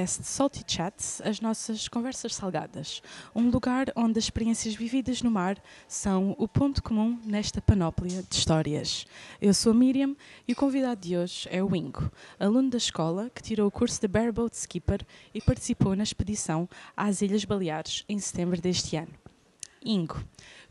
podcast Salty Chats, as nossas conversas salgadas. Um lugar onde as experiências vividas no mar são o ponto comum nesta panóplia de histórias. Eu sou Miriam e o convidado de hoje é o Ingo, aluno da escola que tirou o curso de Bareboat Skipper e participou na expedição às Ilhas Baleares em setembro deste ano. Ingo,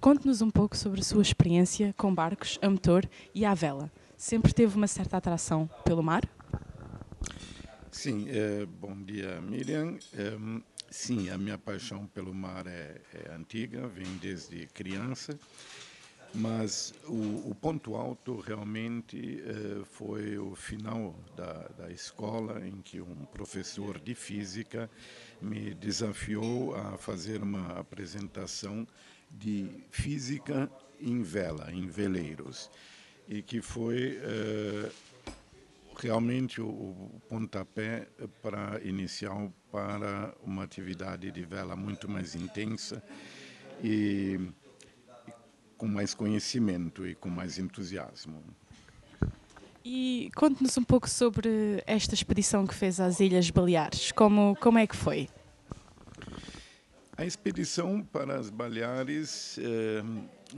conte-nos um pouco sobre a sua experiência com barcos a motor e à vela. Sempre teve uma certa atração pelo mar? Sim, é, bom dia, Miriam. É, sim, a minha paixão pelo mar é, é antiga, vem desde criança, mas o, o ponto alto realmente é, foi o final da, da escola, em que um professor de física me desafiou a fazer uma apresentação de física em vela, em veleiros, e que foi é, realmente o, o pontapé para inicial para uma atividade de vela muito mais intensa e, e com mais conhecimento e com mais entusiasmo. E conte-nos um pouco sobre esta expedição que fez às Ilhas Baleares. Como, como é que foi? A expedição para as Baleares eh,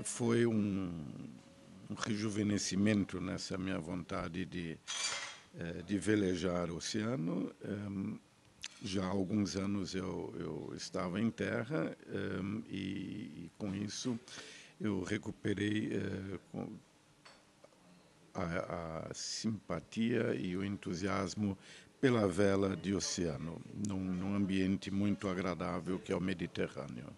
foi um, um rejuvenescimento nessa minha vontade de de velejar o oceano. Um, já há alguns anos eu, eu estava em terra um, e, e, com isso eu recuperei a, a, simpatia e o entusiasmo pela vela de oceano, num, num ambiente muito agradável que é o Mediterrâneo.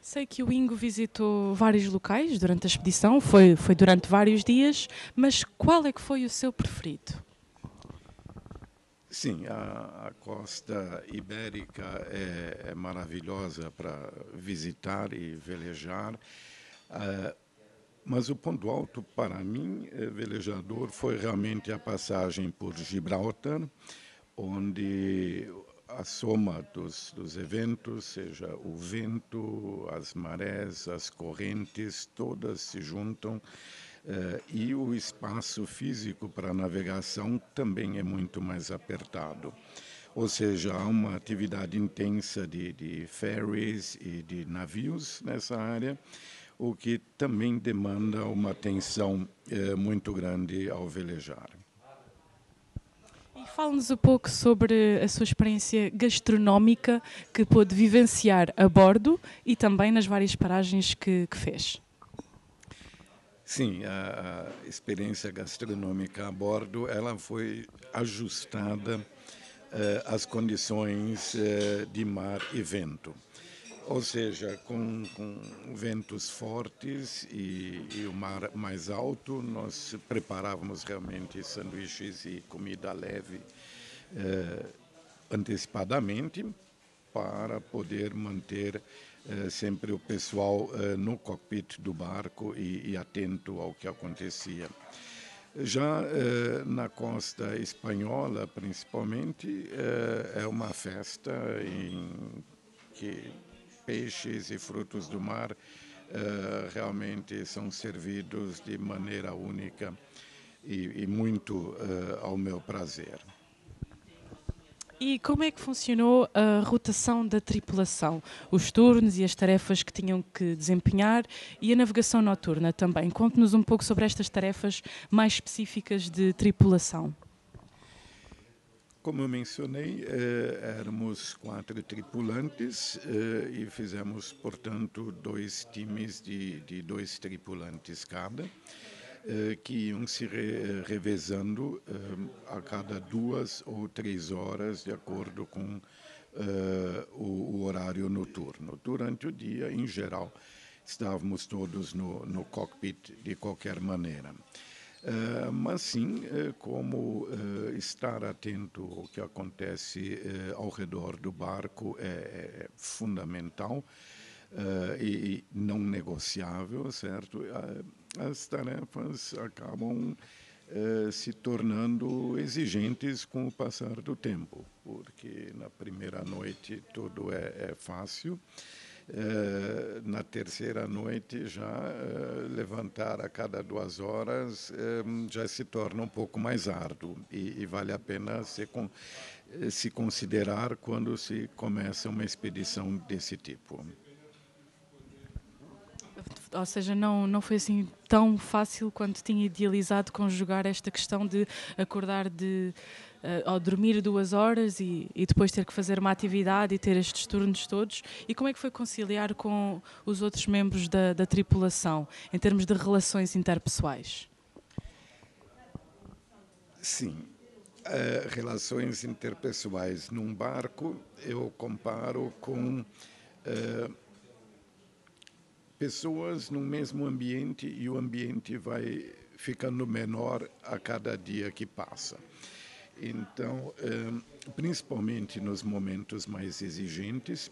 Sei que o Ingo visitou vários locais durante a expedição, foi, foi durante vários dias, mas qual é que foi o seu preferido? Sim, a, a costa ibérica é, é maravilhosa para visitar e velejar, uh, mas o ponto alto para mim, eh, velejador, foi realmente a passagem por Gibraltar, onde a soma dos, dos eventos, seja o vento, as marés, as correntes, todas se juntam eh, e o espaço físico para navegação também é muito mais apertado. Ou seja, há uma atividade intensa de, de ferries e de navios nessa área, o que também demanda uma atenção eh, muito grande ao velejar. Fale-nos um pouco sobre a sua experiência gastronómica que pôde vivenciar a bordo e também nas várias paragens que, que fez. Sim, a, a, experiência gastronômica a bordo ela foi ajustada eh, às condições eh, de mar e vento. Ou seja, com, com ventos fortes e, e, o mar mais alto, nós preparávamos realmente sanduíches e comida leve eh, antecipadamente para poder manter eh, sempre o pessoal eh, no cockpit do barco e, e, atento ao que acontecia. Já eh, na costa espanhola, principalmente, eh, é uma festa em que peixes e frutos do mar uh, realmente são servidos de maneira única e, e muito uh, ao meu prazer. E como é que funcionou a rotação da tripulação? Os turnos e as tarefas que tinham que desempenhar e a navegação noturna também. Conte-nos um pouco sobre estas tarefas mais específicas de tripulação. Como eu mencionei, eh, éramos quatro tripulantes eh, e fizemos, portanto, dois times de, de dois tripulantes cada, eh, que iam se re, revezando eh, a cada duas ou três horas, de acordo com eh, o, o, horário noturno. Durante o dia, em geral, estávamos todos no, no cockpit de qualquer maneira. Uh, mas sim, uh, como uh, estar atento ao que acontece ao redor do barco é, é fundamental e, não negociável, certo? as tarefas acabam se tornando exigentes com o passar do tempo, porque na primeira noite tudo é, é fácil na terceira noite já uh, levantar a cada duas horas um, já se torna um pouco mais árduo e, e vale a pena se, se considerar quando se começa uma expedição desse tipo. Ou seja, não, não foi assim tão fácil quanto tinha idealizado conjugar esta questão de acordar de uh, ao dormir duas horas e, e, depois ter que fazer uma atividade e ter estes turnos todos? E como é que foi conciliar com os outros membros da, da tripulação, em termos de relações interpessoais? Sim. Uh, relações interpessoais num barco eu comparo com uh, pessoas no mesmo ambiente e o ambiente vai ficando menor a cada dia que passa. Então, eh, principalmente nos momentos mais exigentes,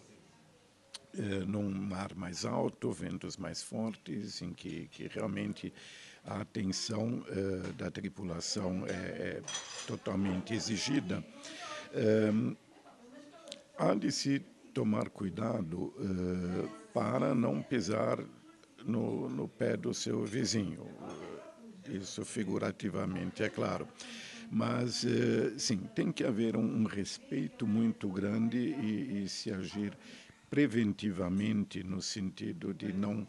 eh, num mar mais alto, ventos mais fortes, em que, que realmente a atenção eh, da tripulação é, é totalmente exigida, há de se tomar cuidado para não pisar no, no pé do seu vizinho. Isso figurativamente, é claro. Mas, eh, sim, tem que haver um, respeito muito grande e, e se agir preventivamente no sentido de não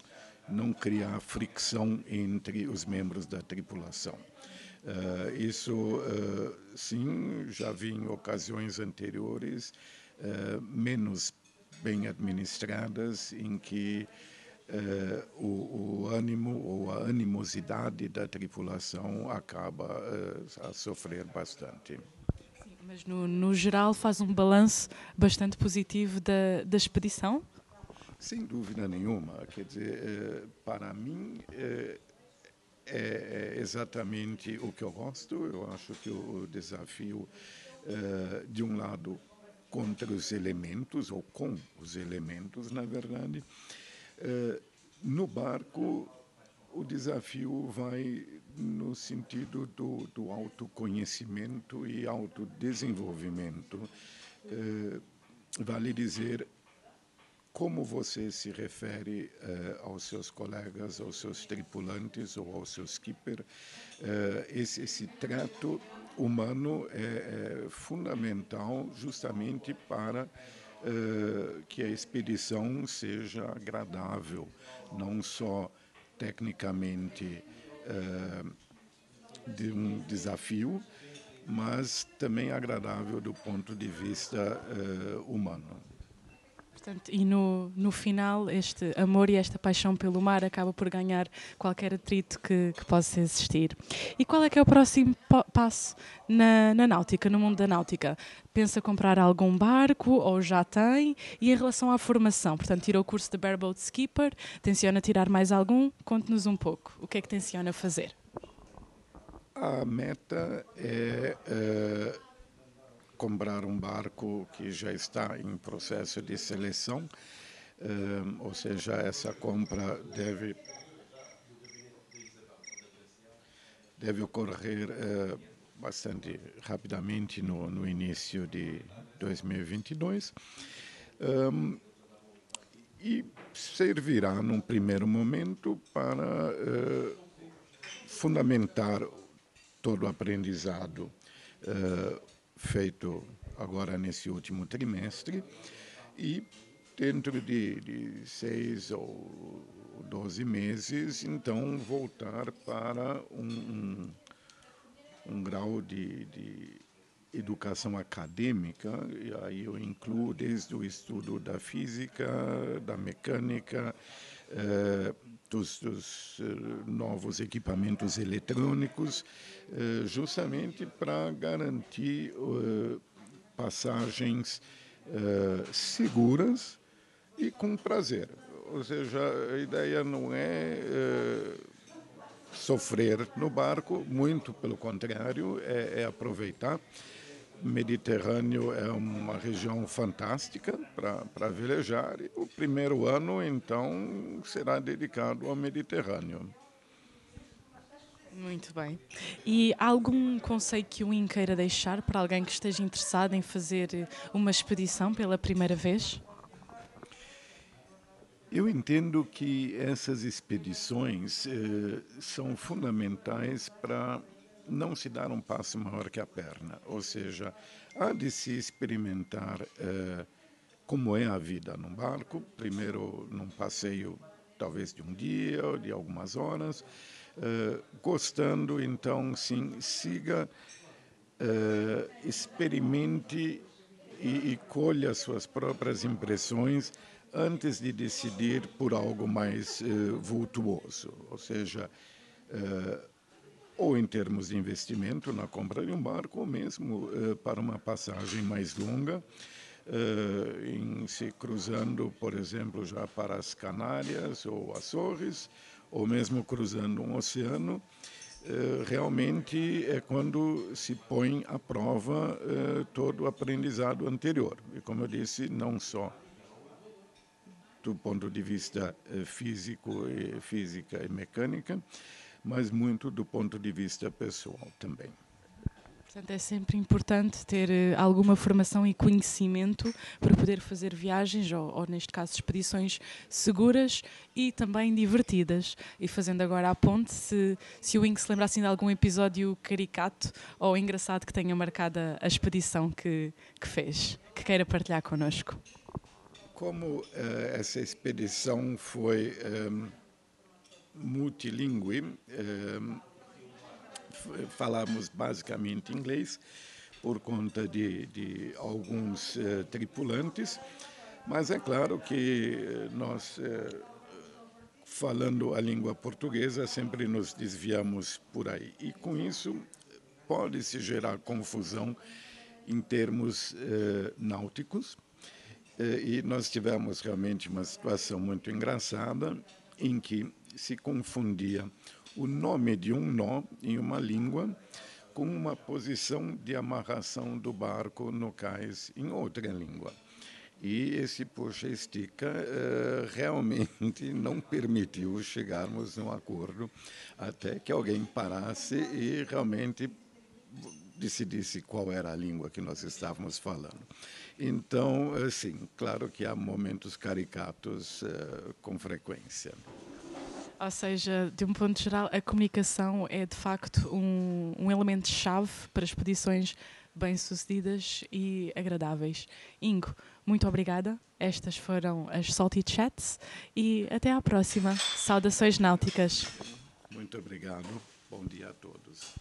não criar fricção entre os membros da tripulação. Uh, isso, uh, sim, já vi em ocasiões anteriores, uh, menos bem administradas, em que eh, o, o, ânimo ou a animosidade da tripulação acaba eh, a sofrer bastante. Sim, mas no, no, geral faz um balanço bastante positivo da, da expedição? Sem dúvida nenhuma. Quer dizer, eh, para mim é, é, exatamente o que eu gosto. Eu acho que o desafio, de um lado, contra os elementos, ou com os elementos, na verdade, eh, no barco, o desafio vai no sentido do, do autoconhecimento e autodesenvolvimento. Eh, vale dizer, como você se refere eh, aos seus colegas, aos seus tripulantes ou ao seu skipper, esse, esse trato humano é, é fundamental justamente para uh, que a expedição seja agradável, não só tecnicamente uh, de um desafio, mas também agradável do ponto de vista uh, humano. Portanto, e no, no final, este amor e esta paixão pelo mar acaba por ganhar qualquer atrito que, que possa existir. E qual é que é o próximo passo na, na náutica, no mundo da náutica? Pensa comprar algum barco ou já tem? E em relação à formação, portanto, tirou o curso de Bareboat Skipper, tenciona tirar mais algum? Conte-nos um pouco. O que é que tenciona fazer? A meta é. Uh comprar um barco que já está em processo de seleção, um, ou seja, essa compra deve deve ocorrer uh, bastante rapidamente no, no, início de 2022 um, e servirá num primeiro momento para uh, fundamentar todo o aprendizado uh, feito agora nesse último trimestre. E dentro de, de seis ou doze meses, então voltar para um, um, um grau de, de, educação acadêmica, e aí eu incluo desde o estudo da física, da mecânica, eh, dos, dos uh, novos equipamentos eletrônicos, uh, justamente para garantir uh, passagens seguras e com prazer. Ou seja, a ideia não é sofrer no barco, muito pelo contrário, é, é aproveitar. Mediterrâneo é uma região fantástica para velejar e o primeiro ano, então, será dedicado ao Mediterrâneo. Muito bem. E há algum conselho que o IN queira deixar para alguém que esteja interessado em fazer uma expedição pela primeira vez? Eu entendo que essas expedições eh, são fundamentais para não se dar um passo maior que a perna, ou seja, há de se experimentar eh, como é a vida num barco, primeiro num passeio talvez de um dia ou de algumas horas, eh, gostando, então, sim, siga, eh, experimente e, e colha suas próprias impressões antes de decidir por algo mais uh, vultuoso, ou seja, ou em termos de investimento na compra de um barco, ou mesmo uh, para uma passagem mais longa, em se cruzando, por exemplo, já para as Canárias ou Açores, ou mesmo cruzando um oceano, realmente é quando se põe à prova todo o aprendizado anterior. E como eu disse, não só do ponto de vista eh, físico e física e mecânica, mas muito do ponto de vista pessoal também. Portanto, é sempre importante ter eh, alguma formação e conhecimento para poder fazer viagens, ou, ou, neste caso expedições seguras e também divertidas. E fazendo agora a ponte, se, se o Inc se lembra assim de algum episódio caricato ou engraçado que tenha marcado a, a expedição que, que fez, que queira partilhar connosco. Como uh, essa expedição foi um, eh, multilingüe, um, falamos basicamente inglês por conta de, de alguns uh, tripulantes, mas é claro que nós, uh, falando a língua portuguesa, sempre nos desviamos por aí. E com isso pode-se gerar confusão em termos náuticos eh, e nós tivemos realmente uma situação muito engraçada em que se confundia o nome de um nó em uma língua com uma posição de amarração do barco no cais em outra língua. E esse puxa-estica uh, realmente não permitiu chegarmos num acordo até que alguém parasse e realmente decidisse qual era a língua que nós estávamos falando. Então, sim, claro que há momentos caricatos uh, com frequência. Ou seja, de um ponto geral, a comunicação é de facto um, um elemento-chave para expedições bem-sucedidas e agradáveis. Ingo, muito obrigada. Estas foram as Salty Chats e até à próxima. Saudações náuticas. Muito obrigado. Bom dia a todos.